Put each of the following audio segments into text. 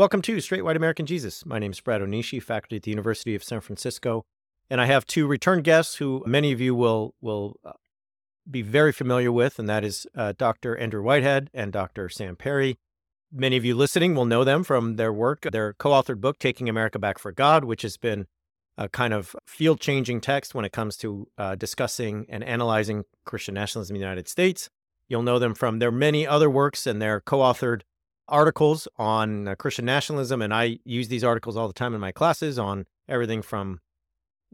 Welcome to Straight White American Jesus. My name is Brad Onishi, faculty at the University of San Francisco, and I have two return guests who many of you will will uh, be very familiar with, and that is uh, Dr. Andrew Whitehead and Dr. Sam Perry. Many of you listening will know them from their work, their co-authored book, "Taking America Back for God," which has been a kind of field-changing text when it comes to uh, discussing and analyzing Christian nationalism in the United States. You'll know them from their many other works and their co-authored articles on uh, Christian nationalism, and I use these articles all the time in my classes on everything from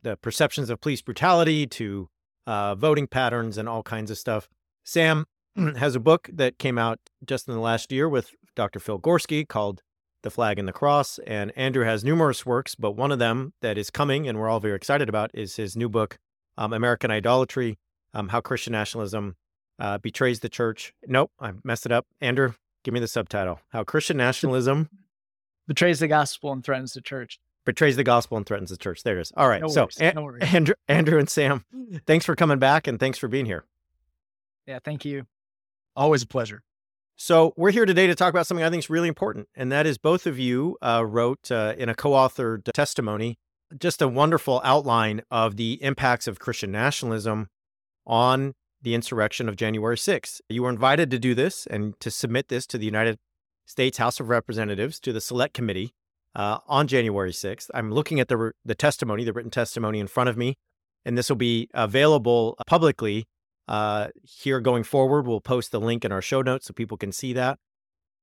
the perceptions of police brutality to uh, voting patterns and all kinds of stuff. Sam has a book that came out just in the last year with Dr. Phil Gorski called The Flag and the Cross. And Andrew has numerous works, but one of them that is coming and we're all very excited about is his new book, um, American Idolatry um, How Christian Nationalism uh, Betrays the Church. Nope, I messed it up. Andrew, Give me the subtitle. How Christian nationalism betrays the gospel and threatens the church. Betrays the gospel and threatens the church. There it is. All right. No so, worries. no Andrew, Andrew and Sam, thanks for coming back and thanks for being here. Yeah, thank you. Always a pleasure. So, we're here today to talk about something I think is really important, and that is both of you uh, wrote uh, in a co authored testimony just a wonderful outline of the impacts of Christian nationalism on the insurrection of January 6th. You were invited to do this and to submit this to the United States House of Representatives to the Select Committee uh, on January 6th. I'm looking at the the testimony, the written testimony in front of me, and this will be available publicly uh, here going forward. We'll post the link in our show notes so people can see that.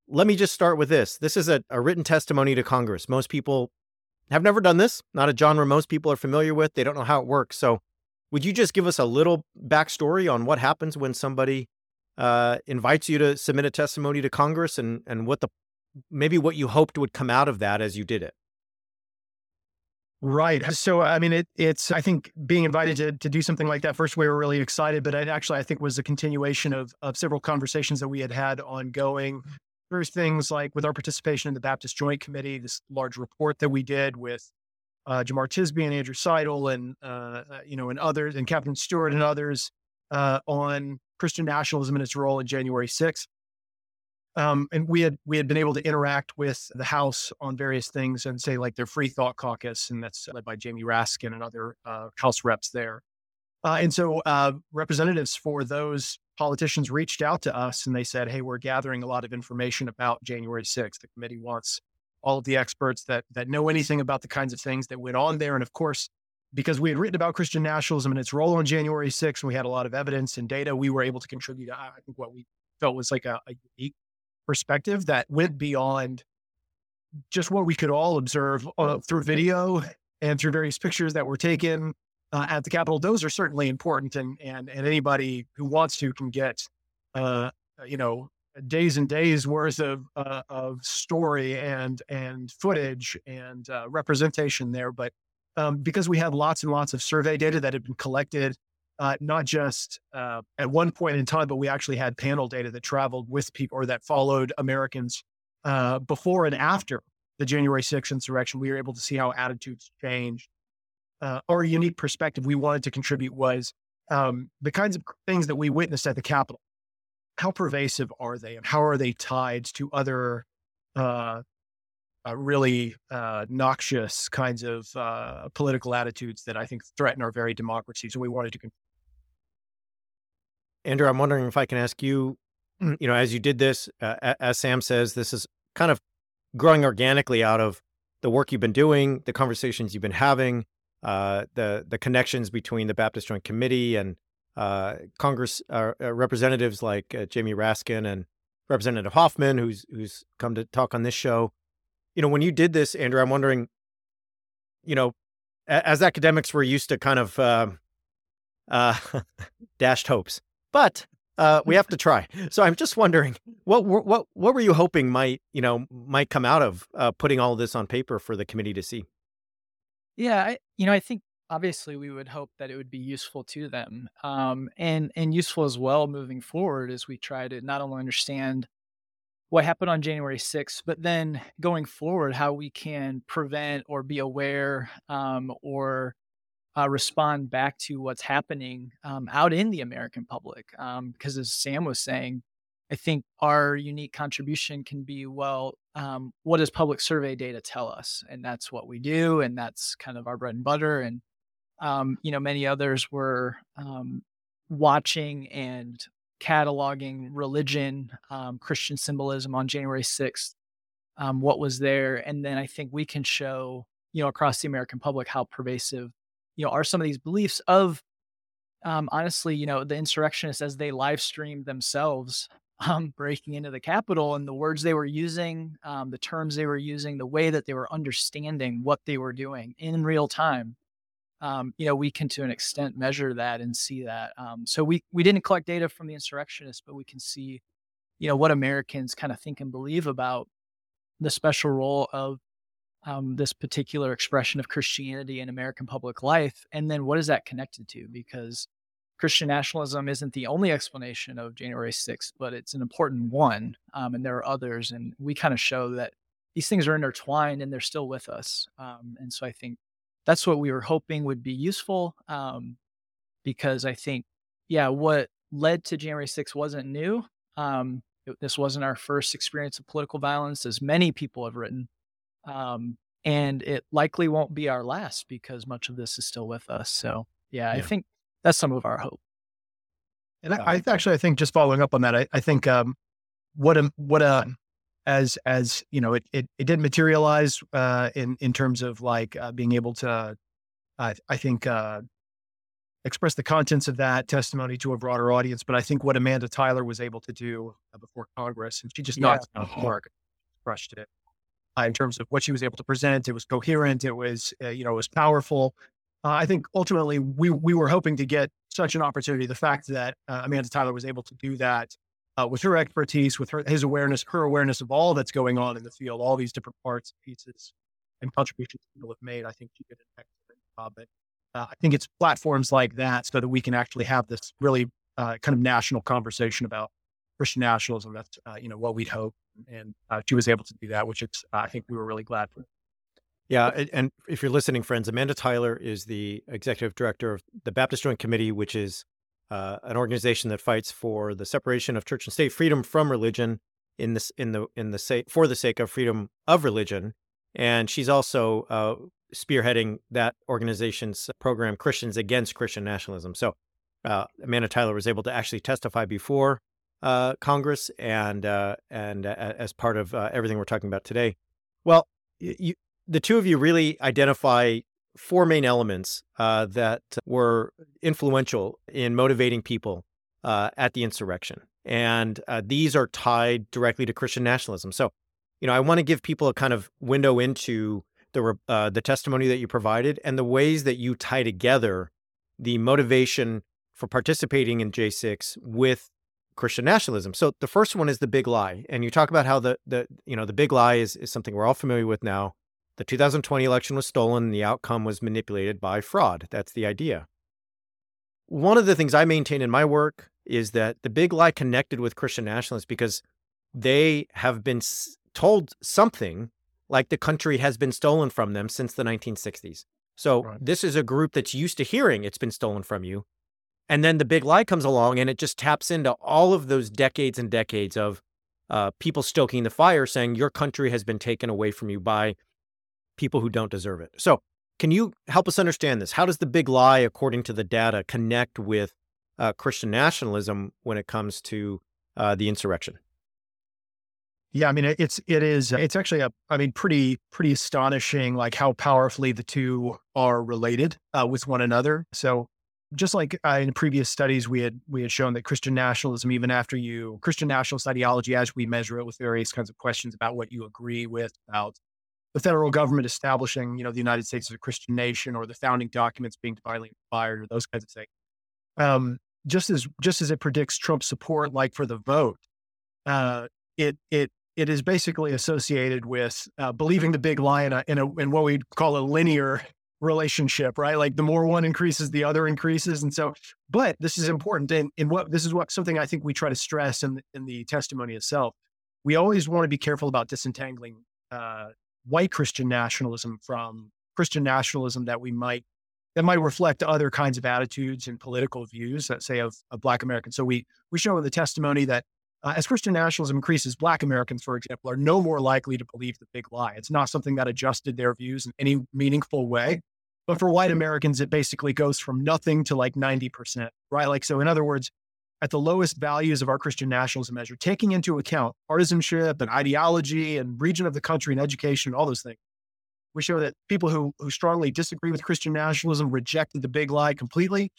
Let me just start with this. This is a, a written testimony to Congress. Most people have never done this, not a genre most people are familiar with. They don't know how it works. So would you just give us a little backstory on what happens when somebody uh, invites you to submit a testimony to Congress and, and what the maybe what you hoped would come out of that as you did it? Right. So, I mean, it, it's, I think being invited to, to do something like that, first, we were really excited, but it actually, I think, was a continuation of, of several conversations that we had had ongoing. There's things like with our participation in the Baptist Joint Committee, this large report that we did with uh, Jemar Tisby and Andrew Seidel and, uh, uh, you know, and others, and Katherine Stewart and others uh, on Christian nationalism and its role in January 6th. Um, and we had we had been able to interact with the House on various things and say like their Free Thought Caucus, and that's led by Jamie Raskin and other uh, House reps there. Uh, and so representatives for those politicians reached out to us and they said, "Hey, we're gathering a lot of information about January 6th. The committee wants all of the experts that that know anything about the kinds of things that went on there. And of course, because we had written about Christian nationalism and its role on January 6th, and we had a lot of evidence and data, we were able to contribute, I think, what we felt was like a, a unique perspective that went beyond just what we could all observe uh, through video and through various pictures that were taken uh, at the Capitol. Those are certainly important, and and and anybody who wants to can get, uh, you know, days and days worth of uh, of story and and footage and uh, representation there. But um, because we had lots and lots of survey data that had been collected, uh, not just uh, at one point in time, but we actually had panel data that traveled with people or that followed Americans uh, before and after the January 6th insurrection. We were able to see how attitudes changed. Uh, our unique perspective we wanted to contribute was um, the kinds of things that we witnessed at the Capitol how pervasive are they and how are they tied to other uh, uh, really uh, noxious kinds of uh, political attitudes that I think threaten our very democracy. So we wanted to. Con- Andrew, I'm wondering if I can ask you, mm, you know, as you did this, uh, as Sam says, this is kind of growing organically out of the work you've been doing, the conversations you've been having, uh, the the connections between the Baptist Joint Committee and uh, Congress uh, uh, representatives like uh, Jamie Raskin and Representative Huffman, who's who's come to talk on this show. You know, when you did this, Andrew, I'm wondering, you know, as academics, we're used to kind of um, uh, dashed hopes, but uh, we have to try. So I'm just wondering, what what what were you hoping might you know might come out of uh, putting all of this on paper for the committee to see? Yeah, I, you know, I think obviously we would hope that it would be useful to them, um, and and useful as well moving forward as we try to not only understand what happened on January 6th, but then going forward, how we can prevent or be aware um, or uh, respond back to what's happening um, out in the American public. Because um, as Sam was saying, I think our unique contribution can be well, um, what does public survey data tell us? And that's what we do, and that's kind of our bread and butter. And um, you know, many others were um, watching and cataloging religion, um, Christian symbolism on January 6th, what was there, and then I think we can show, you know, across the American public how pervasive you know, are some of these beliefs of, um, honestly, you know, the insurrectionists as they live streamed themselves um, breaking into the Capitol and the words they were using, um, the terms they were using, the way that they were understanding what they were doing in real time. Um, you know, we can to an extent measure that and see that. Um, so we we didn't collect data from the insurrectionists, but we can see, you know, what Americans kind of think and believe about the special role of um, this particular expression of Christianity in American public life. And then what is that connected to? Because Christian nationalism isn't the only explanation of January 6th, but it's an important one. Um, and there are others. And we kind of show that these things are intertwined and they're still with us. Um, and so I think that's what we were hoping would be useful um, because I think, yeah, what led to January 6th wasn't new. Um, it, this wasn't our first experience of political violence, as many people have written. Um, and it likely won't be our last because much of this is still with us. So, yeah, yeah. I think that's some of our hope. And I, I, actually, I think just following up on that, I, I think um, what a what a as as you know, it it, it didn't materialize uh, in in terms of like uh, being able to, uh, I think, uh, express the contents of that testimony to a broader audience. But I think what Amanda Tyler was able to do uh, before Congress, and she just yeah. knocked out the mark, crushed it uh, in terms of what she was able to present. It was coherent. It was, uh, you know, it was powerful. Uh, I think ultimately we we were hoping to get such an opportunity. The fact that uh, Amanda Tyler was able to do that uh, with her expertise, with her his awareness, her awareness of all that's going on in the field, all these different parts, pieces, and contributions people have made. I think she did an excellent job. But uh, I think it's platforms like that so that we can actually have this really kind of national conversation about Christian nationalism. That's you know what we'd hope and uh, she was able to do that, which it's, uh, I think we were really glad for. Yeah, and if you're listening, friends, Amanda Tyler is the executive director of the Baptist Joint Committee, which is uh, an organization that fights for the separation of church and state, freedom from religion, in this in the in the sake for the sake of freedom of religion, and she's also uh, spearheading that organization's program, Christians Against Christian Nationalism. So uh, Amanda Tyler was able to actually testify before uh, Congress and uh, and uh, as part of uh, everything we're talking about today. Well, you, the two of you really identify four main elements uh, that were influential in motivating people uh, at the insurrection, and these are tied directly to Christian nationalism. So, you know, I want to give people a kind of window into the the testimony that you provided and the ways that you tie together the motivation for participating in J6 with Christian nationalism. So the first one is the big lie. And you talk about how the the you know the big lie is, is something we're all familiar with now. The 2020 election was stolen and the outcome was manipulated by fraud. That's the idea. One of the things I maintain in my work is that the big lie connected with Christian nationalists because they have been told something like the country has been stolen from them since the 1960s. So right. this is a group that's used to hearing it's been stolen from you and then the big lie comes along and it just taps into all of those decades and decades of uh, people stoking the fire saying your country has been taken away from you by people who don't deserve it. So, can you help us understand this? How does the big lie, according to the data, connect with uh, Christian nationalism when it comes to uh, the insurrection? Yeah, I mean it's it is it's actually a I mean pretty pretty astonishing like how powerfully the two are related uh, with one another. So just like uh, in previous studies, we had we had shown that Christian nationalism, even after you Christian nationalist ideology, as we measure it with various kinds of questions about what you agree with about the federal government establishing, you know, the United States as a Christian nation, or the founding documents being divinely inspired, or those kinds of things. Um, just as just as it predicts Trump support, like for the vote, uh, it it it is basically associated with uh, believing the big lie in, a, in, a, in what we call a linear relationship, right? Like the more one increases, the other increases. And so, but this is important. And in what this is what something I think we try to stress in, in the testimony itself. We always want to be careful about disentangling uh, white Christian nationalism from Christian nationalism that we might that might reflect other kinds of attitudes and political views, let's say of, of Black Americans. So we we show in the testimony that uh, as Christian nationalism increases, Black Americans, for example, are no more likely to believe the big lie. It's not something that adjusted their views in any meaningful way. But for white Americans, it basically goes from nothing to like 90%, right? Like, so in other words, at the lowest values of our Christian nationalism measure, taking into account partisanship and ideology and region of the country and education and all those things, we show that people who, who strongly disagree with Christian nationalism rejected the big lie completely.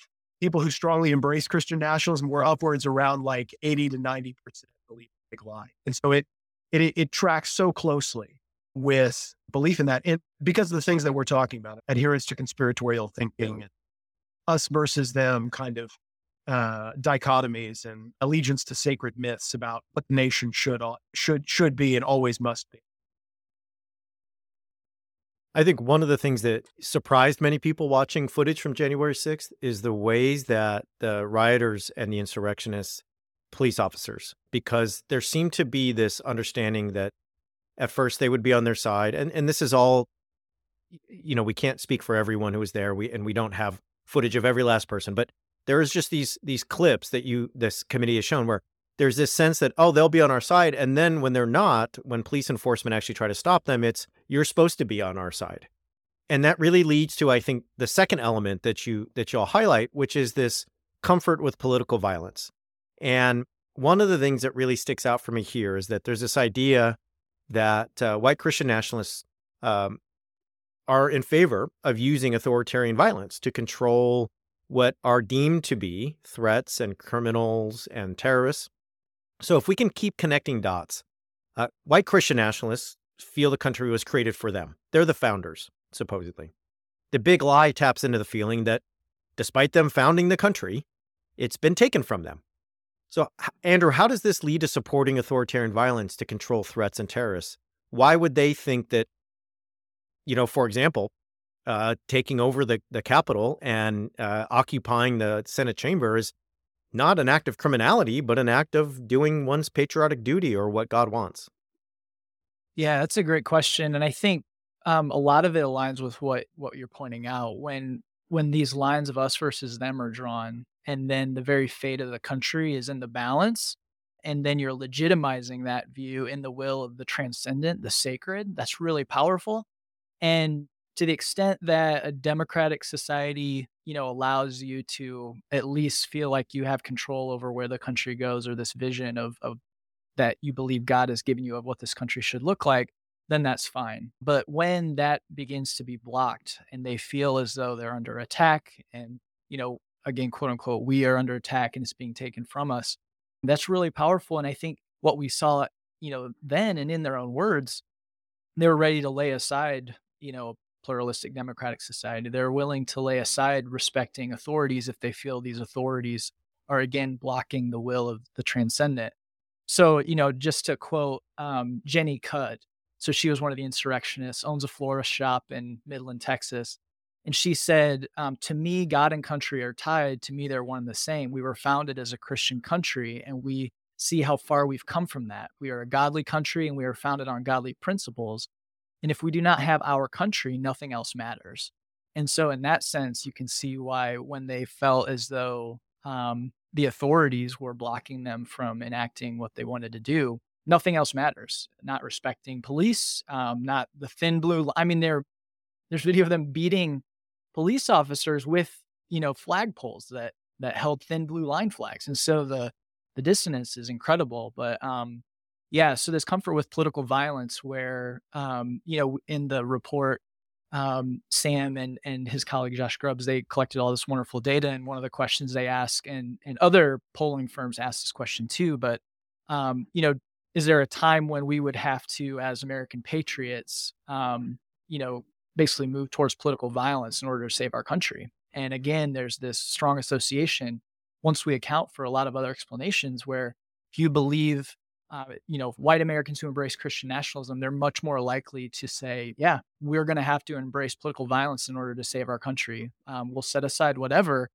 People who strongly embrace Christian nationalism were upwards around like 80 to 90% believe the big lie. And so it, it, it tracks so closely with belief in that and because of the things that we're talking about adherence to conspiratorial thinking us versus them kind of uh, dichotomies and allegiance to sacred myths about what the nation should should should be and always must be. I think one of the things that surprised many people watching footage from January 6th is the ways that the rioters and the insurrectionists police officers because there seemed to be this understanding that at first they would be on their side and and this is all you know we can't speak for everyone who was there we and we don't have footage of every last person but there is just these these clips that you this committee has shown where there's this sense that oh they'll be on our side and then when they're not when police enforcement actually try to stop them it's you're supposed to be on our side. And that really leads to i think the second element that you that you'll highlight which is this comfort with political violence. And one of the things that really sticks out for me here is that there's this idea that uh, white Christian nationalists um, are in favor of using authoritarian violence to control what are deemed to be threats and criminals and terrorists. So, if we can keep connecting dots, uh, white Christian nationalists feel the country was created for them. They're the founders, supposedly. The big lie taps into the feeling that despite them founding the country, it's been taken from them. So, Andrew, how does this lead to supporting authoritarian violence to control threats and terrorists? Why would they think that, you know, for example, uh, taking over the, the Capitol and uh, occupying the Senate chamber is not an act of criminality, but an act of doing one's patriotic duty or what God wants? Yeah, that's a great question, and I think um, a lot of it aligns with what what you're pointing out. When when these lines of us versus them are drawn, and then the very fate of the country is in the balance and then you're legitimizing that view in the will of the transcendent the sacred that's really powerful and to the extent that a democratic society you know allows you to at least feel like you have control over where the country goes or this vision of, of that you believe god has given you of what this country should look like then that's fine but when that begins to be blocked and they feel as though they're under attack and you know again, quote unquote, we are under attack and it's being taken from us. That's really powerful. And I think what we saw, you know, then and in their own words, they were ready to lay aside, you know, pluralistic democratic society. They're willing to lay aside respecting authorities if they feel these authorities are again blocking the will of the transcendent. So, you know, just to quote um, Jenny Cudd, so she was one of the insurrectionists, owns a florist shop in Midland, Texas. And she said, um, To me, God and country are tied. To me, they're one and the same. We were founded as a Christian country, and we see how far we've come from that. We are a godly country, and we are founded on godly principles. And if we do not have our country, nothing else matters. And so, in that sense, you can see why when they felt as though um, the authorities were blocking them from enacting what they wanted to do, nothing else matters. Not respecting police, um, not the thin blue. I mean, there, there's video of them beating police officers with you know flagpoles that that held thin blue line flags and so the the dissonance is incredible but um yeah so there's comfort with political violence where um you know in the report um, Sam and and his colleague Josh Grubbs they collected all this wonderful data and one of the questions they ask and and other polling firms ask this question too but um, you know is there a time when we would have to as American patriots um, you know basically move towards political violence in order to save our country. And again, there's this strong association once we account for a lot of other explanations where if you believe uh, you know, white Americans who embrace Christian nationalism, they're much more likely to say, yeah, we're going to have to embrace political violence in order to save our country. Um, we'll set aside whatever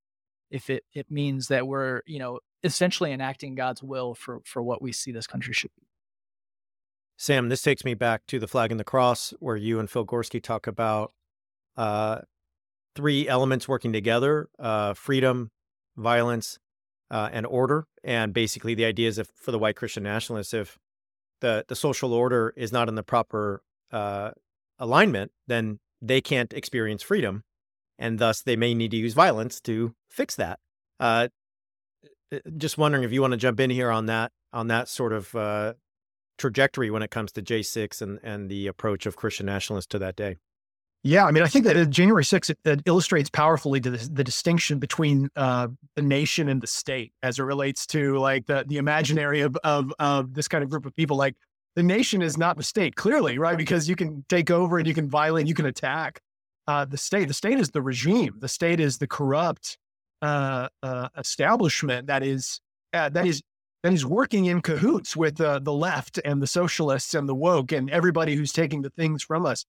if it, it means that we're, you know, essentially enacting God's will for, for what we see this country should be. Sam, this takes me back to the flag and the cross, where you and Phil Gorski talk about uh, three elements working together uh, freedom, violence, uh, and order. And basically, the idea is if for the white Christian nationalists, if the the social order is not in the proper uh, alignment, then they can't experience freedom, and thus they may need to use violence to fix that. Uh, uh just wondering if you want to jump in here on that on that sort of uh, trajectory when it comes to J six and and the approach of Christian nationalists to that day. Yeah, I mean, I think that uh, January 6th it, it illustrates powerfully the, the distinction between uh, the nation and the state as it relates to like the the imaginary of, of of this kind of group of people. Like the nation is not the state, clearly, right? Because you can take over and you can violate, and you can attack uh, the state. The state is the regime. The state is the corrupt uh, uh, establishment that is uh, that is that is working in cahoots with the left and the socialists and the woke and everybody who's taking the things from us.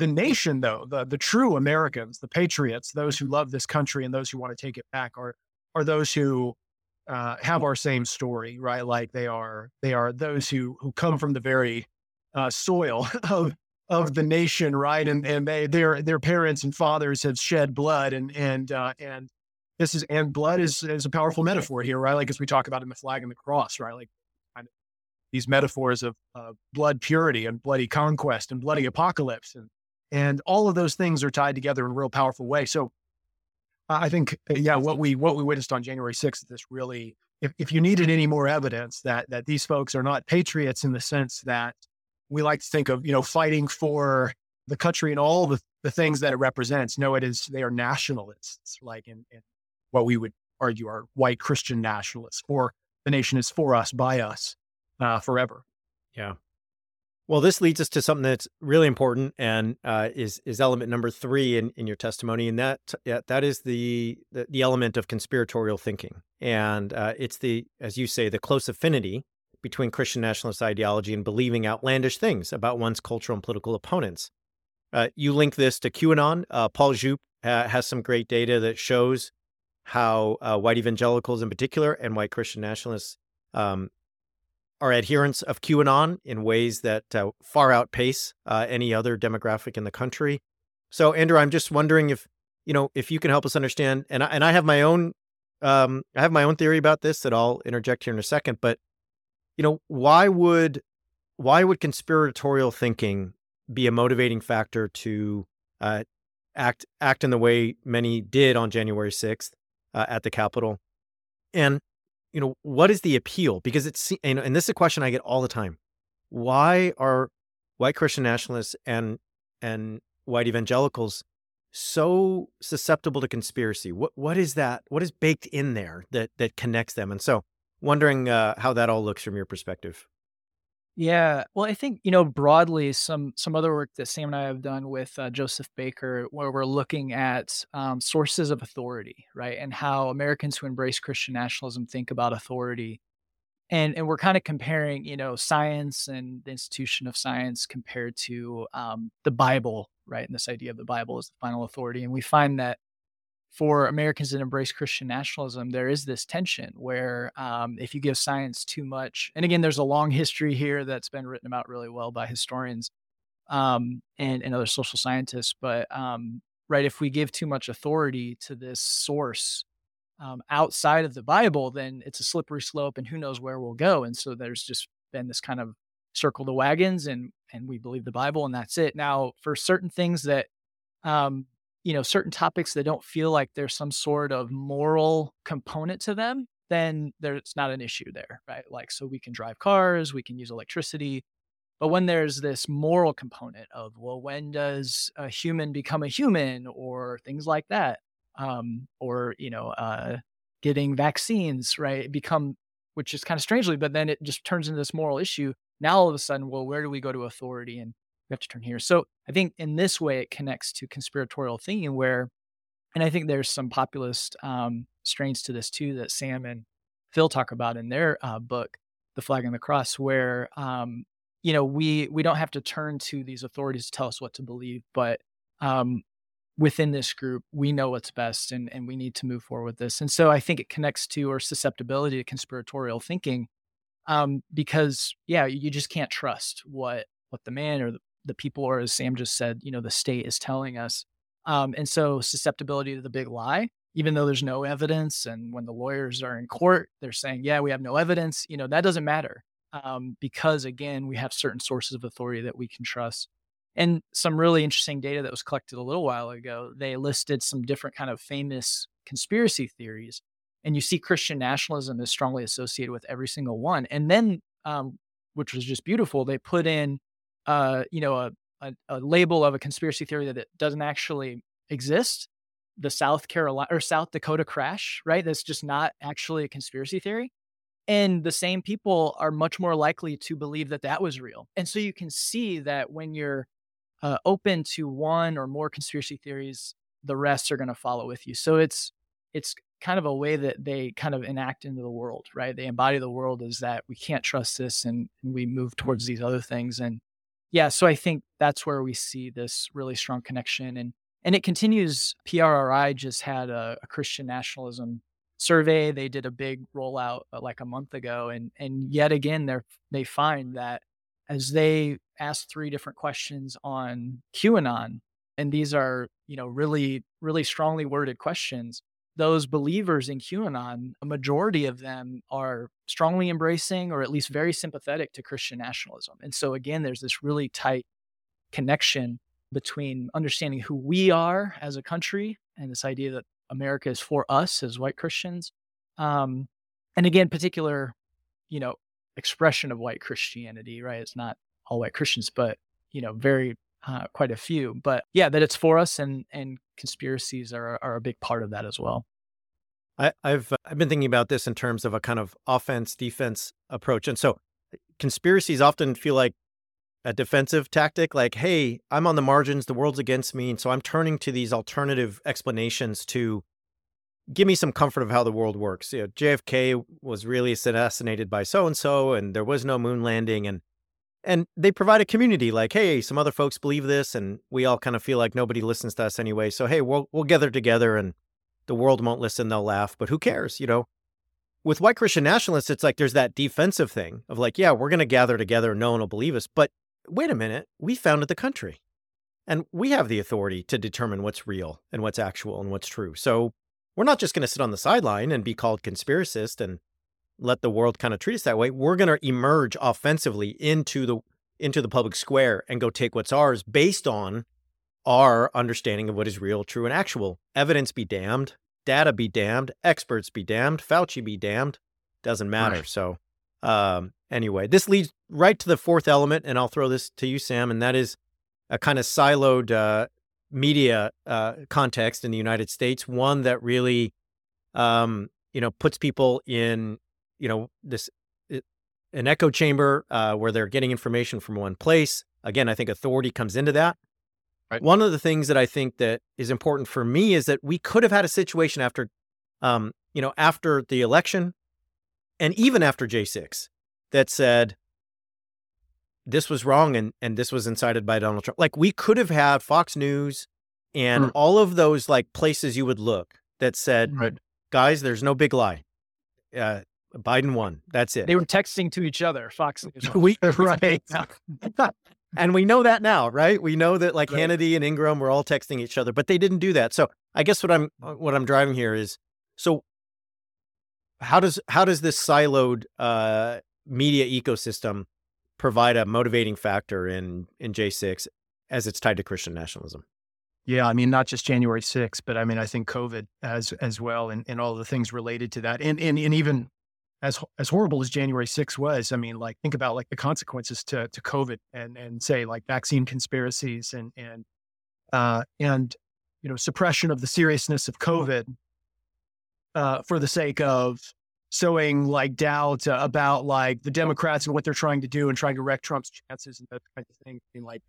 The nation, though, the, the true Americans, the patriots, those who love this country and those who want to take it back are, are those who uh, have our same story, right? Like they are, they are those who, who come from the very uh, soil of, of the nation, right? And, and they, their, their parents and fathers have shed blood and, and, uh, and this is, and blood is, is a powerful metaphor here, right? Like as we talk about in the flag and the cross, right? Like these metaphors of blood purity and bloody conquest and bloody apocalypse and and all of those things are tied together in a real powerful way. So I think, uh, yeah, what we what we witnessed on January 6th, this really, if, if you needed any more evidence that that these folks are not patriots in the sense that we like to think of, you know, fighting for the country and all the, the things that it represents. No, it is they are nationalists, like in, in what we would argue are white Christian nationalists, or the nation is for us, by us, uh, forever. Yeah. Well, this leads us to something that's really important and uh, is is element number three in, in your testimony, and that that is the, the, the element of conspiratorial thinking, and uh, it's the as you say the close affinity between Christian nationalist ideology and believing outlandish things about one's cultural and political opponents. Uh, you link this to QAnon. Uh, Paul Djupe has some great data that shows how uh, white evangelicals, in particular, and white Christian nationalists um, are adherents of QAnon in ways that uh, far outpace uh, any other demographic in the country. So, Andrew, I'm just wondering if you know if you can help us understand, and I, and I have my own um, I have my own theory about this that I'll interject here in a second. But you know, why would why would conspiratorial thinking be a motivating factor to uh, act act in the way many did on January 6th uh, at the Capitol? And you know, what is the appeal? Because it's, and, and this is a question I get all the time. Why are white Christian nationalists and, and white evangelicals so susceptible to conspiracy? What, what is that? What is baked in there that, that connects them? And so wondering uh, how that all looks from your perspective. Yeah, well, I think you know broadly some some other work that Sam and I have done with uh, Joseph Baker, where we're looking at um, sources of authority, right, and how Americans who embrace Christian nationalism think about authority, and and we're kind of comparing, you know, science and the institution of science compared to um, the Bible, right, and this idea of the Bible as the final authority, and we find that for Americans that embrace Christian nationalism, there is this tension where um, if you give science too much, and again, there's a long history here that's been written about really well by historians um, and, and other social scientists. But um, right, if we give too much authority to this source um, outside of the Bible, then it's a slippery slope, and who knows where we'll go. And so there's just been this kind of circle the wagons, and and we believe the Bible, and that's it. Now, for certain things that um, you know certain topics that don't feel like there's some sort of moral component to them then there's not an issue there right? Like so we can drive cars we can use electricity. But when there's this moral component of well when does a human become a human or things like that um, or you know uh, getting vaccines right become which is kind of strangely but then it just turns into this moral issue. Now all of a sudden well where do we go to authority and we have to turn here. So I think in this way, it connects to conspiratorial thinking where And I think there's some populist um, strains to this too that Sam and Phil talk about in their uh, book, The Flag and the Cross, where um, you know we we don't have to turn to these authorities to tell us what to believe, but um, within this group, we know what's best, and and we need to move forward with this. And so I think it connects to our susceptibility to conspiratorial thinking, um, because yeah, you just can't trust what what the man or the, the people, or as Sam just said, you know, the state is telling us. Um, and so susceptibility to the big lie even though there's no evidence and when the lawyers are in court they're saying yeah we have no evidence you know that doesn't matter um, because again we have certain sources of authority that we can trust and some really interesting data that was collected a little while ago they listed some different kind of famous conspiracy theories and you see christian nationalism is strongly associated with every single one and then um, which was just beautiful they put in uh, you know a, a, a label of a conspiracy theory that it doesn't actually exist the South Carolina or South Dakota crash, right? That's just not actually a conspiracy theory. And the same people are much more likely to believe that that was real. And so you can see that when you're uh, open to one or more conspiracy theories, the rest are going to follow with you. So it's it's kind of a way that they kind of enact into the world, right? They embody the world is that we can't trust this and, and we move towards these other things. And yeah, so I think that's where we see this really strong connection. And and it continues. PRRI just had a, a Christian nationalism survey. They did a big rollout uh, like a month ago, and and yet again, they they find that as they ask three different questions on QAnon, and these are you know really really strongly worded questions. Those believers in QAnon, a majority of them are strongly embracing or at least very sympathetic to Christian nationalism. And so again, there's this really tight connection between understanding who we are as a country and this idea that America is for us as white Christians. Um, and again, particular, you know, expression of white Christianity, right? It's not all white Christians, but you know, very uh, quite a few. But yeah, that it's for us, and and conspiracies are are a big part of that as well. I, I've uh, I've been thinking about this in terms of a kind of offense defense approach, and so conspiracies often feel like a defensive tactic like hey i'm on the margins the world's against me and so i'm turning to these alternative explanations to give me some comfort of how the world works. You know, jfk was really assassinated by so and so and there was no moon landing and and they provide a community like hey some other folks believe this and we all kind of feel like nobody listens to us anyway so hey we'll we'll gather together and the world won't listen they'll laugh but who cares you know with white christian nationalists it's like there's that defensive thing of like yeah we're going to gather together no one will believe us but wait a minute, we founded the country and we have the authority to determine what's real and what's actual and what's true. So we're not just going to sit on the sideline and be called conspiracist and let the world kind of treat us that way. We're going to emerge offensively into the into the public square and go take what's ours based on our understanding of what is real, true, and actual. Evidence be damned, data be damned, experts be damned, Fauci be damned. Doesn't matter. Right. So um, anyway, this leads right to the fourth element, and I'll throw this to you, Sam, and that is a kind of siloed uh, media uh, context in the United States, one that really, um, you know, puts people in, you know, this an echo chamber uh, where they're getting information from one place. Again, I think authority comes into that. Right. One of the things that I think that is important for me is that we could have had a situation after, um, you know, after the election, and even after J6, that said this was wrong and and this was incited by Donald Trump. Like we could have had Fox News and mm. all of those like places you would look that said, right. guys, there's no big lie. Uh, Biden won. That's it. They were texting to each other. Fox News. we right. and we know that now, right? We know that like right. Hannity and Ingraham were all texting each other, but they didn't do that. So I guess what I'm what I'm driving here is so how does how does this siloed uh, media ecosystem provide a motivating factor in in J6 as it's tied to Christian nationalism. Yeah, I mean, not just January 6th, but I mean, I think COVID as as well, and, and all the things related to that, and and and even as as horrible as January 6th was, I mean, like think about like the consequences to to COVID, and and say like vaccine conspiracies, and and uh, and you know suppression of the seriousness of COVID uh, for the sake of sowing like doubt uh, about like the Democrats and what they're trying to do and trying to wreck Trump's chances and that kind of things. being like,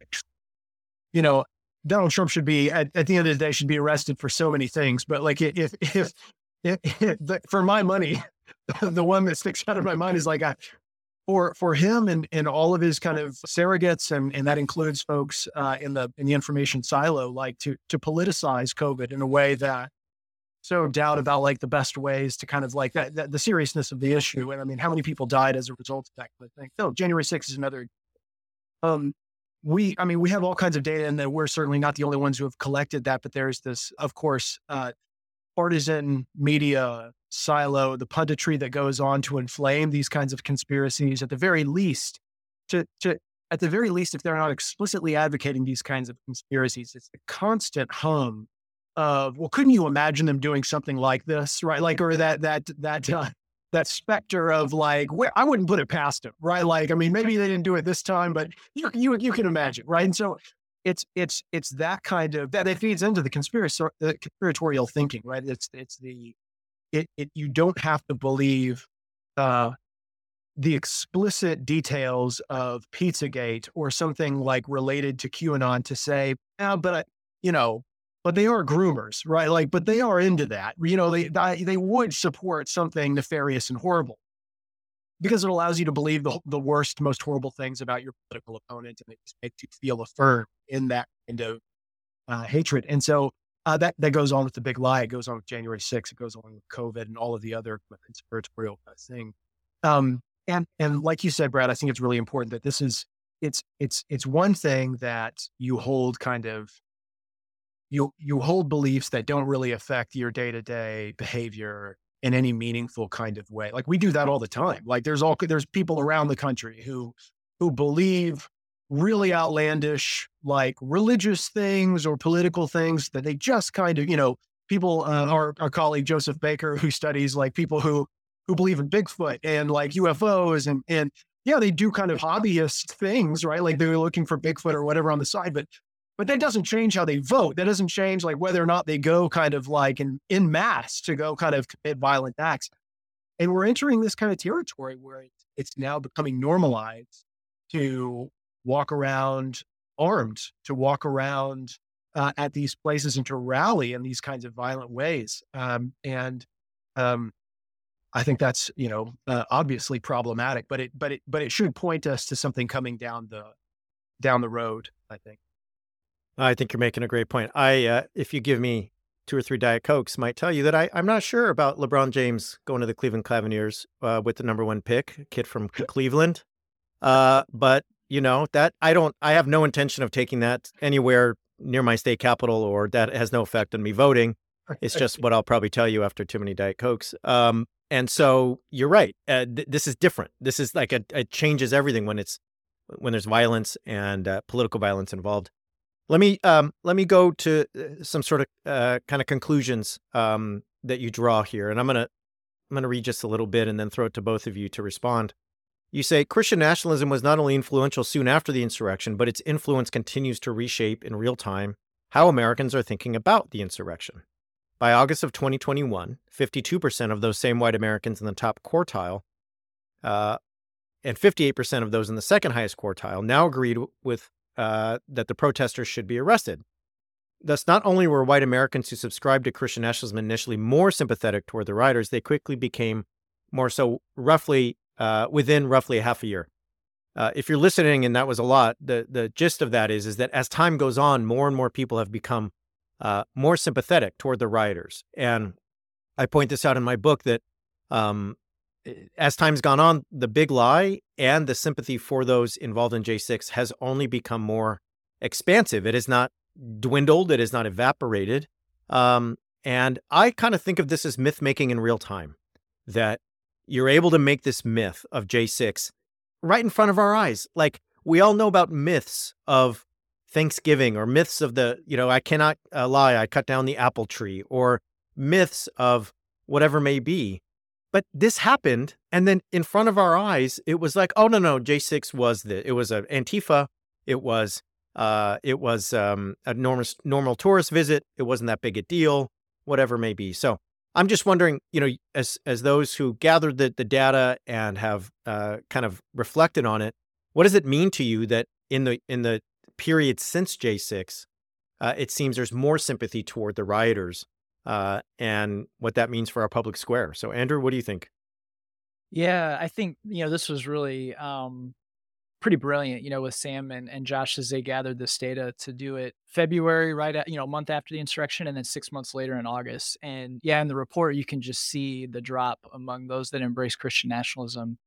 you know, Donald Trump should be at, at the end of the day should be arrested for so many things, but like if if, if, if the, for my money, the one that sticks out of my mind is like I, for for him and and all of his kind of surrogates and and that includes folks uh, in the in the information silo like to to politicize COVID in a way that so doubt about like the best ways to kind of like that, that, the seriousness of the issue and I mean how many people died as a result of that kind of thing. No, January 6th is another. Um, we I mean we have all kinds of data and that we're certainly not the only ones who have collected that, but there's this of course uh, partisan media silo, the punditry that goes on to inflame these kinds of conspiracies, at the very least, to, to at the very least, if they're not explicitly advocating these kinds of conspiracies, it's a constant hum of, well, couldn't you imagine them doing something like this, right? Like, or that that that uh, that specter of like, where I wouldn't put it past them, right? Like, I mean, maybe they didn't do it this time, but you you you can imagine, right? And so it's it's it's that kind of that it feeds into the conspiracy the conspiratorial thinking, right? It's it's the it, it you don't have to believe uh, the explicit details of Pizzagate or something like related to QAnon to say, yeah, but I, you know, but they are groomers, right? Like, but they are into that. You know, they they would support something nefarious and horrible because it allows you to believe the, the worst, most horrible things about your political opponent, and it just makes you feel affirmed in that kind of uh, hatred. And so uh, that that goes on with the big lie. It goes on with January 6th. It goes on with COVID and all of the other conspiratorial things. Um, and and like you said, Brad, I think it's really important that this is it's it's it's one thing that you hold kind of you you hold beliefs that don't really affect your day to day behavior in any meaningful kind of way. Like we do that all the time. Like there's all there's people around the country who who believe really outlandish, like religious things or political things that they just kind of, you know, people, uh, our, our colleague Joseph Baker, who studies like people who, who believe in Bigfoot and like UFOs and, and yeah, they do kind of hobbyist things, right? Like they're looking for Bigfoot or whatever on the side, but, but that doesn't change how they vote. That doesn't change like whether or not they go kind of like in, in mass to go kind of commit violent acts. And we're entering this kind of territory where it's now becoming normalized to walk around armed, to walk around uh, at these places and to rally in these kinds of violent ways. Um, and um, I think that's you know uh, obviously problematic, but it but it but it should point us to something coming down the down the road. I think. I think you're making a great point. I uh, if you give me two or three diet cokes, might tell you that I I'm not sure about LeBron James going to the Cleveland Cavaliers uh, with the number one pick, kid from Cleveland. Uh, but you know that i don't i have no intention of taking that anywhere near my state capitol or that has no effect on me voting. It's just what i'll probably tell you after too many diet cokes. Um, and so you're right uh, th- this is different. This is like a, it changes everything when it's when there's violence and uh, political violence involved. Let me um, let me go to uh, some sort of uh, kind of conclusions um, that you draw here and i'm gonna i'm gonna read just a little bit and then throw it to both of you to respond you say Christian nationalism was not only influential soon after the insurrection, but its influence continues to reshape in real time how Americans are thinking about the insurrection. By August of 2021, 52% of those same white Americans in the top quartile uh, and 58% of those in the second highest quartile now agreed with uh, that the protesters should be arrested. Thus, not only were white Americans who subscribed to Christian nationalism initially more sympathetic toward the rioters, they quickly became more so roughly uh, within roughly a half a year. Uh, if you're listening and that was a lot, the the gist of that is is that as time goes on, more and more people have become uh, more sympathetic toward the rioters. And I point this out in my book that um, as time's gone on, the big lie and the sympathy for those involved in J6 has only become more expansive. It has not dwindled. It has not evaporated. Um, and I kind of think of this as myth making in real time. That you're able to make this myth of J6 right in front of our eyes. Like we all know about myths of Thanksgiving or myths of the, you know, I cannot uh, lie, I cut down the apple tree or myths of whatever may be. But this happened. And then in front of our eyes, it was like, oh, no, no, J6 was the, it was an Antifa. It was, uh, it was um, a normal, normal tourist visit. It wasn't that big a deal, whatever may be. So I'm just wondering, you know, as as those who gathered the, the data and have uh, kind of reflected on it, what does it mean to you that in the in the period since J6, uh, it seems there's more sympathy toward the rioters uh, and what that means for our public square. So, Andrew, what do you think? Yeah, I think you know this was really um, pretty brilliant. You know, with Sam and, and Josh as they gathered this data to do it February, right at you know a month after the insurrection, and then six months later in August. And yeah, in the report you can just see the drop among those that embrace Christian nationalism.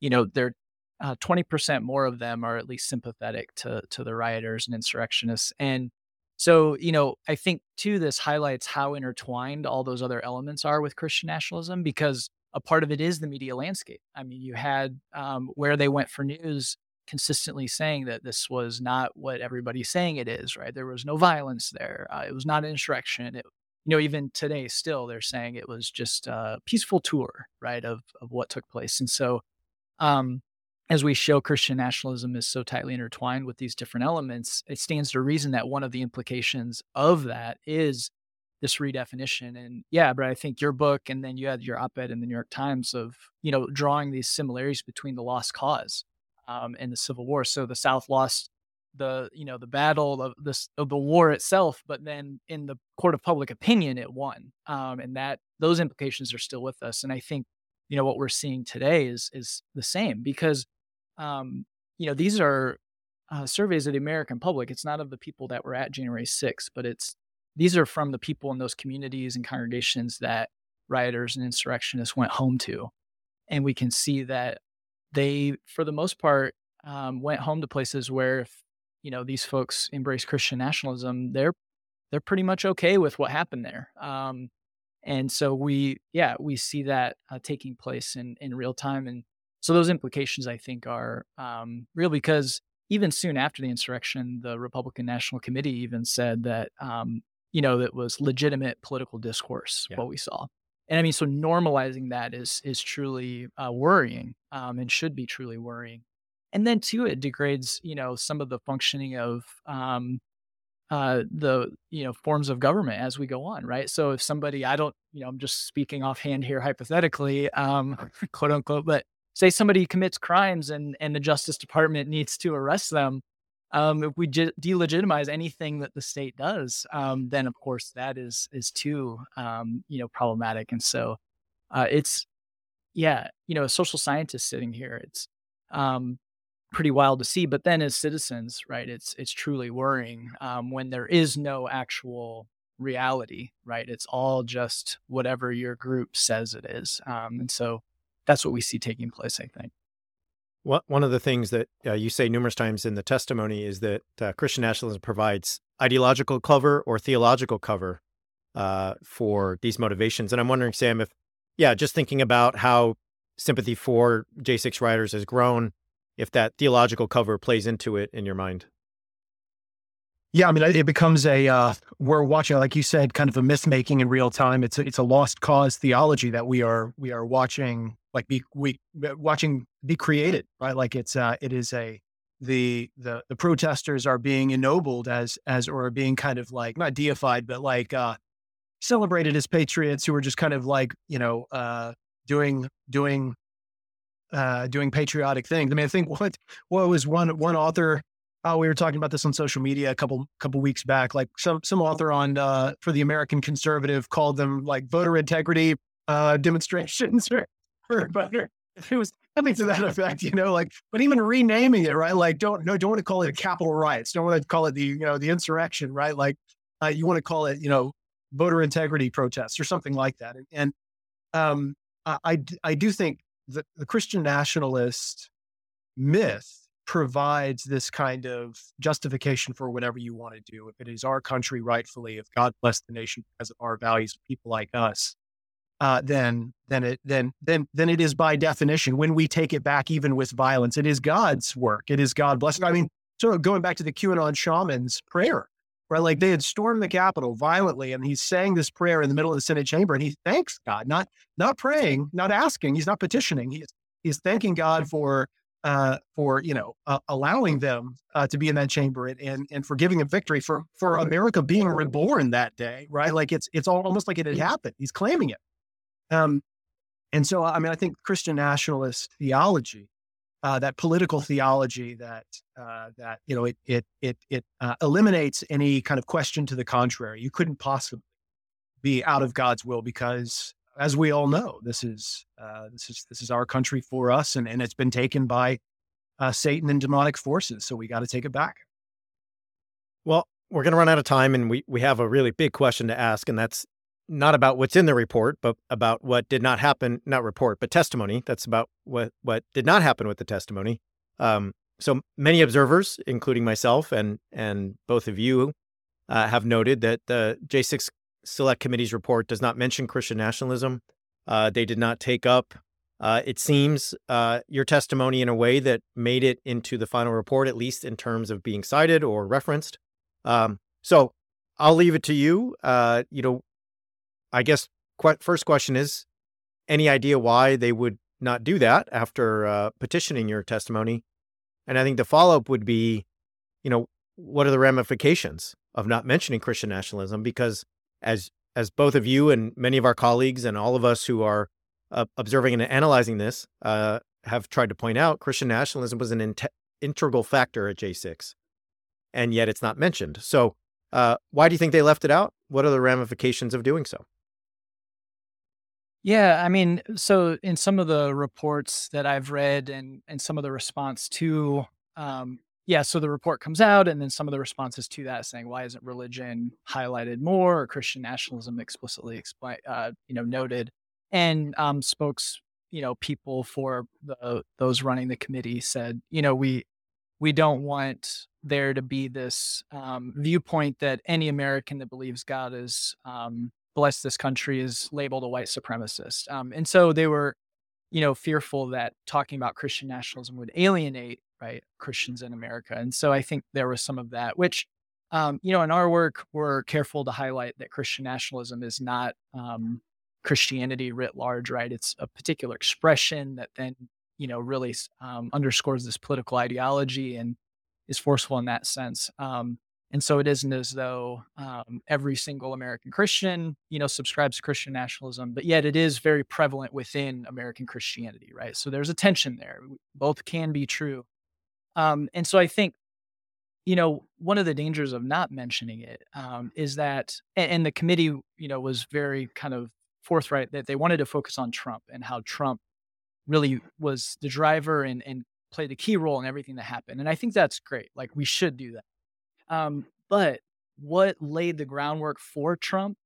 You know, they're uh, twenty percent more of them are at least sympathetic to to the rioters and insurrectionists, and so, you know, I think too, this highlights how intertwined all those other elements are with Christian nationalism because a part of it is the media landscape. I mean, you had um, where they went for news consistently saying that this was not what everybody's saying it is, right? There was no violence there. Uh, it was not an insurrection. It, you know, even today, still, they're saying it was just a peaceful tour, right, of, of what took place. And so, um, as we show Christian nationalism is so tightly intertwined with these different elements, it stands to reason that one of the implications of that is this redefinition. And yeah, but I think your book and then you had your op-ed in the New York Times of, you know, drawing these similarities between the lost cause um, and the Civil War. So the South lost the, you know, the battle of this of the war itself, but then in the court of public opinion, it won. Um, and that those implications are still with us. And I think, you know, what we're seeing today is is the same because um, you know, these are uh, surveys of the American public. It's not of the people that were at January 6th, but it's these are from the people in those communities and congregations that rioters and insurrectionists went home to. And we can see that they, for the most part, um, went home to places where, if, you know, these folks embrace Christian nationalism, they're they're pretty much okay with what happened there. Um, and so we, yeah, we see that uh, taking place in in real time. And so those implications, I think, are um, real because even soon after the insurrection, the Republican National Committee even said that um, you know that was legitimate political discourse yeah. what we saw, and I mean, so normalizing that is is truly uh, worrying um, and should be truly worrying. And then too, it degrades you know some of the functioning of um, uh, the you know forms of government as we go on, right? So if somebody, I don't, you know, I'm just speaking offhand here hypothetically, um, quote unquote, but say somebody commits crimes and and the Justice Department needs to arrest them, um, if we de- delegitimize anything that the state does, um, then of course that is is too um, you know problematic. And so uh, it's yeah, you know, a social scientist sitting here, it's um, pretty wild to see. But then as citizens, right, it's it's truly worrying um, when there is no actual reality, right? It's all just whatever your group says it is, um, and so that's what we see taking place, I think. One of the things that uh, you say numerous times in the testimony is that uh, Christian nationalism provides ideological cover or theological cover uh, for these motivations. And I'm wondering, Sam, if, yeah, just thinking about how sympathy for J6 rioters has grown, if that theological cover plays into it in your mind. Yeah, I mean, it becomes a uh, we're watching, like you said, kind of a myth making in real time. It's a, it's a lost cause theology that we are we are watching, like be we watching be created, right? Like it's uh, it is a the the the protesters are being ennobled as as or being kind of like not deified, but like uh, celebrated as patriots who are just kind of like you know uh, doing doing uh, doing patriotic things. I mean, I think what what was one one author Oh, we were talking about this on social media a couple couple weeks back. Like some some author on uh, for the American Conservative called them like voter integrity uh, demonstrations or, or voter. It was something to that effect, you know. Like, but even renaming it, right? Like, don't no, don't want to call it a Capitol riots. Don't want to call it the you know the insurrection, right? Like, uh, you want to call it you know voter integrity protests or something like that. And, and um, I I do think that the Christian nationalist myth provides this kind of justification for whatever you want to do. If it is our country rightfully, if God bless the nation because of our values, people like us, uh, then then it then then then it is by definition when we take it back, even with violence, it is God's work. It is God blessing. I mean, sort of going back to the QAnon shaman's prayer, right? Like they had stormed the Capitol violently, and he's saying this prayer in the middle of the Senate chamber, and he thanks God, not not praying, not asking, he's not petitioning. He's he's thanking God for uh, for you know uh, allowing them uh, to be in that chamber and, and and for giving a victory for for America being reborn that day, right? Like it's it's all, almost like it had happened. He's claiming it. Um, and so I mean, I think Christian nationalist theology uh, that political theology that uh, that you know it it it it uh, eliminates any kind of question to the contrary. You couldn't possibly be out of God's will because, as we all know, this is uh, this is this is our country for us, and and it's been taken by uh, Satan and demonic forces. So we got to take it back. Well, we're going to run out of time, and we we have a really big question to ask, and that's not about what's in the report, but about what did not happen. Not report, but testimony. That's about what what did not happen with the testimony. Um, so many observers, including myself and and both of you, uh, have noted that the J6 Select Committee's report does not mention Christian nationalism. Uh, they did not take up, uh, it seems, uh, your testimony in a way that made it into the final report, at least in terms of being cited or referenced. Um, so I'll leave it to you. Uh, you know, I guess qu- first question is any idea why they would not do that after uh, petitioning your testimony? And I think the follow up would be, you know, what are the ramifications of not mentioning Christian nationalism? Because as as both of you and many of our colleagues and all of us who are uh, observing and analyzing this uh, have tried to point out, Christian nationalism was an in- integral factor at J6, and yet it's not mentioned. So, uh, why do you think they left it out? What are the ramifications of doing so? Yeah, I mean, so in some of the reports that I've read and and some of the response to um yeah, so the report comes out and then some of the responses to that saying why isn't religion highlighted more or Christian nationalism explicitly uh you know noted? And um spokes you know people for the those running the committee said, you know, we we don't want there to be this um, viewpoint that any American that believes God is um, bless this country is labeled a white supremacist. Um, and so they were, you know, fearful that talking about Christian nationalism would alienate right Christians in America. And so I think there was some of that, which, um, you know, in our work, we're careful to highlight that Christian nationalism is not um, Christianity writ large, right? It's a particular expression that then, you know, really um, underscores this political ideology and is forceful in that sense. And so it isn't as though um, every single American Christian, you know, subscribes to Christian nationalism, but yet it is very prevalent within American Christianity, right? So there's a tension there. Both can be true. Um, and so I think, you know, one of the dangers of not mentioning it um, is that, and, and the committee, you know, was very kind of forthright that they wanted to focus on Trump and how Trump really was the driver and, and played a key role in everything that happened. And I think that's great. Like we should do that. Um, but what laid the groundwork for Trump?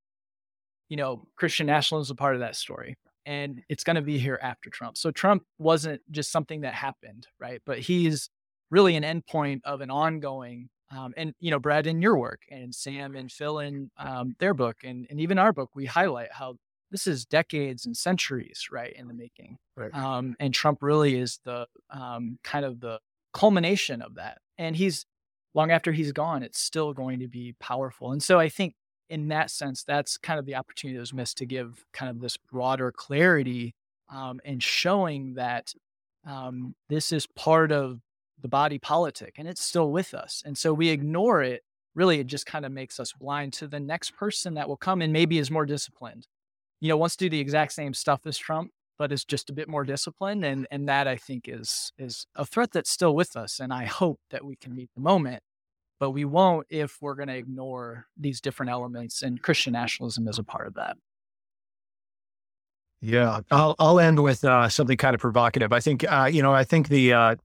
You know, Christian nationalism is a part of that story, and it's going to be here after Trump. So Trump wasn't just something that happened, right? But he's really an endpoint of an ongoing. Um, and you know, Brad, in your work, and Sam and Phil in um, their book, and and even our book, we highlight how this is decades and centuries, right, in the making. Right. Um, and Trump really is the um, kind of the culmination of that. And he's long after he's gone, it's still going to be powerful. And so I think in that sense, that's kind of the opportunity that was missed to give kind of this broader clarity um, and showing that um, this is part of the body politic and it's still with us. And so we ignore it. Really, it just kind of makes us blind to the next person that will come and maybe is more disciplined. You know, wants to do the exact same stuff as Trump, but is just a bit more disciplined. And and that I think is is a threat that's still with us. And I hope that we can meet the moment, but we won't if we're going to ignore these different elements. And Christian nationalism is a part of that. Yeah, I'll I'll end with uh, something kind of provocative. I think uh, you know I think the uh,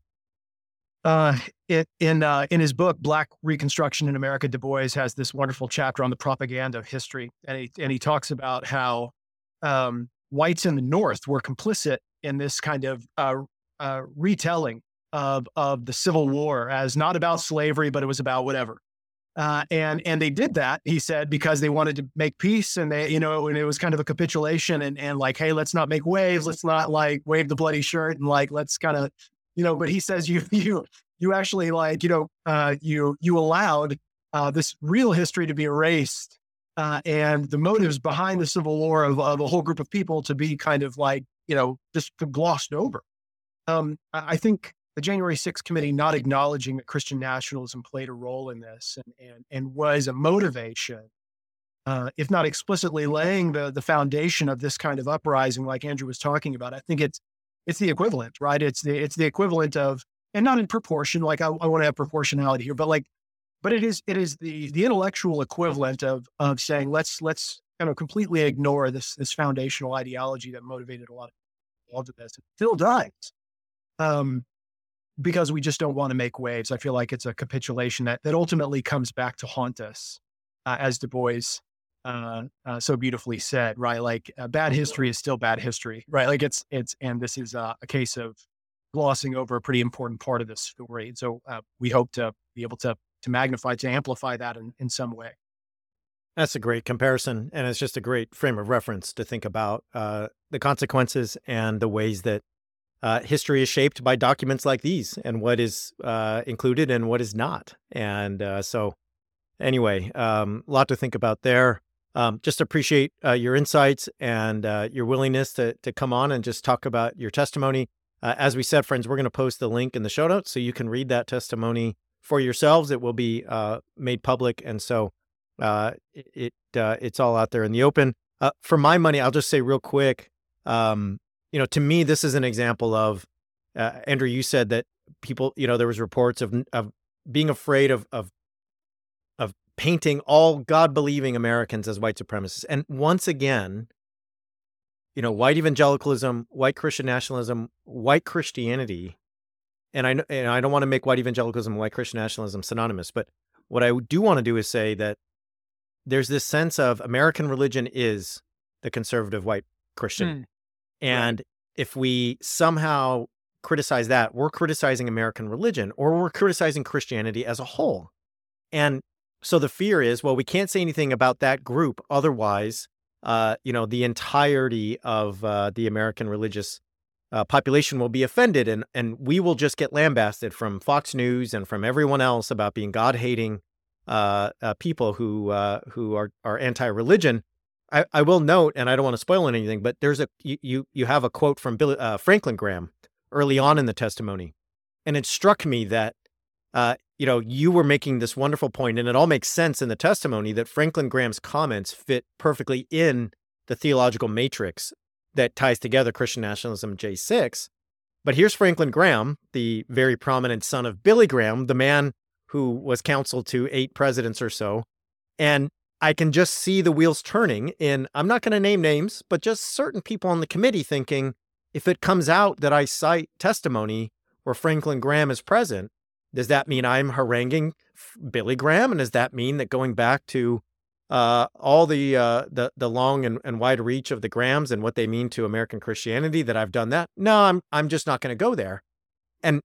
uh, it, in uh, in his book Black Reconstruction in America, Du Bois has this wonderful chapter on the propaganda of history, and he and he talks about how um, whites in the North were complicit in this kind of uh, uh, retelling of of the Civil War as not about slavery, but it was about whatever. Uh, and and they did that, he said, because they wanted to make peace, and they, you know, and it was kind of a capitulation, and and like, hey, let's not make waves, let's not like wave the bloody shirt, and like, let's kind of, you know. But he says you you you actually like, you know, uh, you you allowed uh, this real history to be erased uh, and the motives behind the Civil War of, of, a whole group of people to be kind of like, you know, just glossed over. Um, I think the January 6th committee not acknowledging that Christian nationalism played a role in this and, and, and was a motivation, uh, if not explicitly laying the, the foundation of this kind of uprising, like Andrew was talking about, I think it's, it's the equivalent, right? It's the it's the equivalent of, and not in proportion. Like I, I want to have proportionality here, but like, but it is it is the the intellectual equivalent of of saying let's let's kind of completely ignore this this foundational ideology that motivated a lot of people to this. It still does, um, because we just don't want to make waves. I feel like it's a capitulation that that ultimately comes back to haunt us, uh, as Du Bois uh, uh, so beautifully said, right? Like uh, bad history is still bad history, right? Like it's it's and this is uh, a case of glossing over a pretty important part of this story. And so uh, we hope to be able to to magnify to amplify that in, in some way. That's a great comparison, and it's just a great frame of reference to think about uh, the consequences and the ways that history is shaped by documents like these, and what is included and what is not. And so, anyway, a um, lot to think about there. Um, just appreciate uh, your insights and uh, your willingness to to come on and just talk about your testimony. Uh, as we said, friends, we're going to post the link in the show notes so you can read that testimony for yourselves. It will be uh, made public, and so uh, it, uh, it's all out there in the open. for my money, I'll just say real quick. Um, you know, to me, this is an example of Andrew. You said that people, you know, there was reports of of being afraid of of painting all God believing Americans as white supremacists. And once again, you know, white evangelicalism, white Christian nationalism, white Christianity, and I and I don't want to make white evangelicalism and white Christian nationalism synonymous, but what I do want to do is say that there's this sense of American religion is the conservative white Christian. Mm. And right. if we somehow criticize that, we're criticizing American religion or we're criticizing Christianity as a whole. And so the fear is, well, we can't say anything about that group. Otherwise, uh, you know, the entirety of uh, the American religious uh, population will be offended, and and we will just get lambasted from Fox News and from everyone else about being God hating uh, uh, people who uh, who are are anti religion. I, I will note, and I don't want to spoil anything, but there's a you you have a quote from Billy, Franklin Graham early on in the testimony, and it struck me that uh, you know, you were making this wonderful point, and it all makes sense in the testimony that Franklin Graham's comments fit perfectly in the theological matrix that ties together Christian nationalism and J6. But here's Franklin Graham, the very prominent son of Billy Graham, the man who was counsel to eight presidents or so. And I can just see the wheels turning in, I'm not going to name names, but just certain people on the committee thinking if it comes out that I cite testimony where Franklin Graham is present, does that mean I'm haranguing Billy Graham? And does that mean that going back to uh, all the, uh, the the long and, and wide reach of the Grahams and what they mean to American Christianity that I've done that? No, I'm I'm just not going to go there. And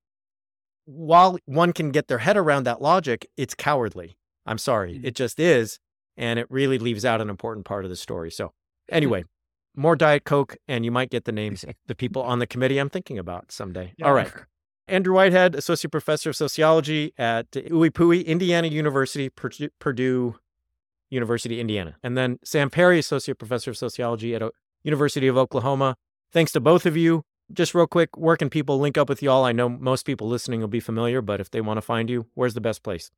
while one can get their head around that logic, it's cowardly. I'm sorry, mm-hmm. it just is, and it really leaves out an important part of the story. So anyway, more Diet Coke, and you might get the names the people on the committee I'm thinking about someday. Yeah. All right. Andrew Whitehead, Associate Professor of Sociology at IUPUI, Indiana University, Purdue University, Indiana. And then Sam Perry, Associate Professor of Sociology at University of Oklahoma. Thanks to both of you. Just real quick, where can people link up with y'all? I know most people listening will be familiar, but if they want to find you, where's the best place?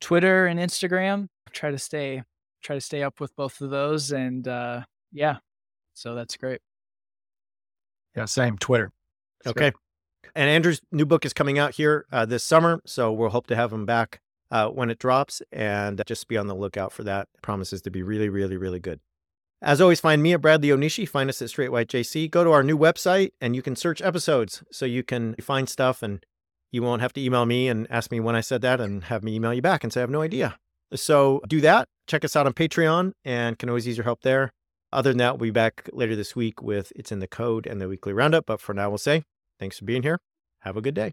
Twitter and Instagram. Try to stay try to stay up with both of those and uh yeah. So that's great. Yeah, same Twitter. That's okay. Great. And Andrew's new book is coming out here uh, this summer, so we'll hope to have him back uh, when it drops, and just be on the lookout for that. It promises to be really, really, really good. As always, find me at Bradley Onishi. Find us at Straight White JC. Go to our new website, and you can search episodes, so you can find stuff, and you won't have to email me and ask me when I said that, and have me email you back and say I have no idea. So do that. Check us out on Patreon, and can always use your help there. Other than that, we'll be back later this week with It's in the Code and the weekly roundup. But for now, we'll say Thanks for being here. Have a good day.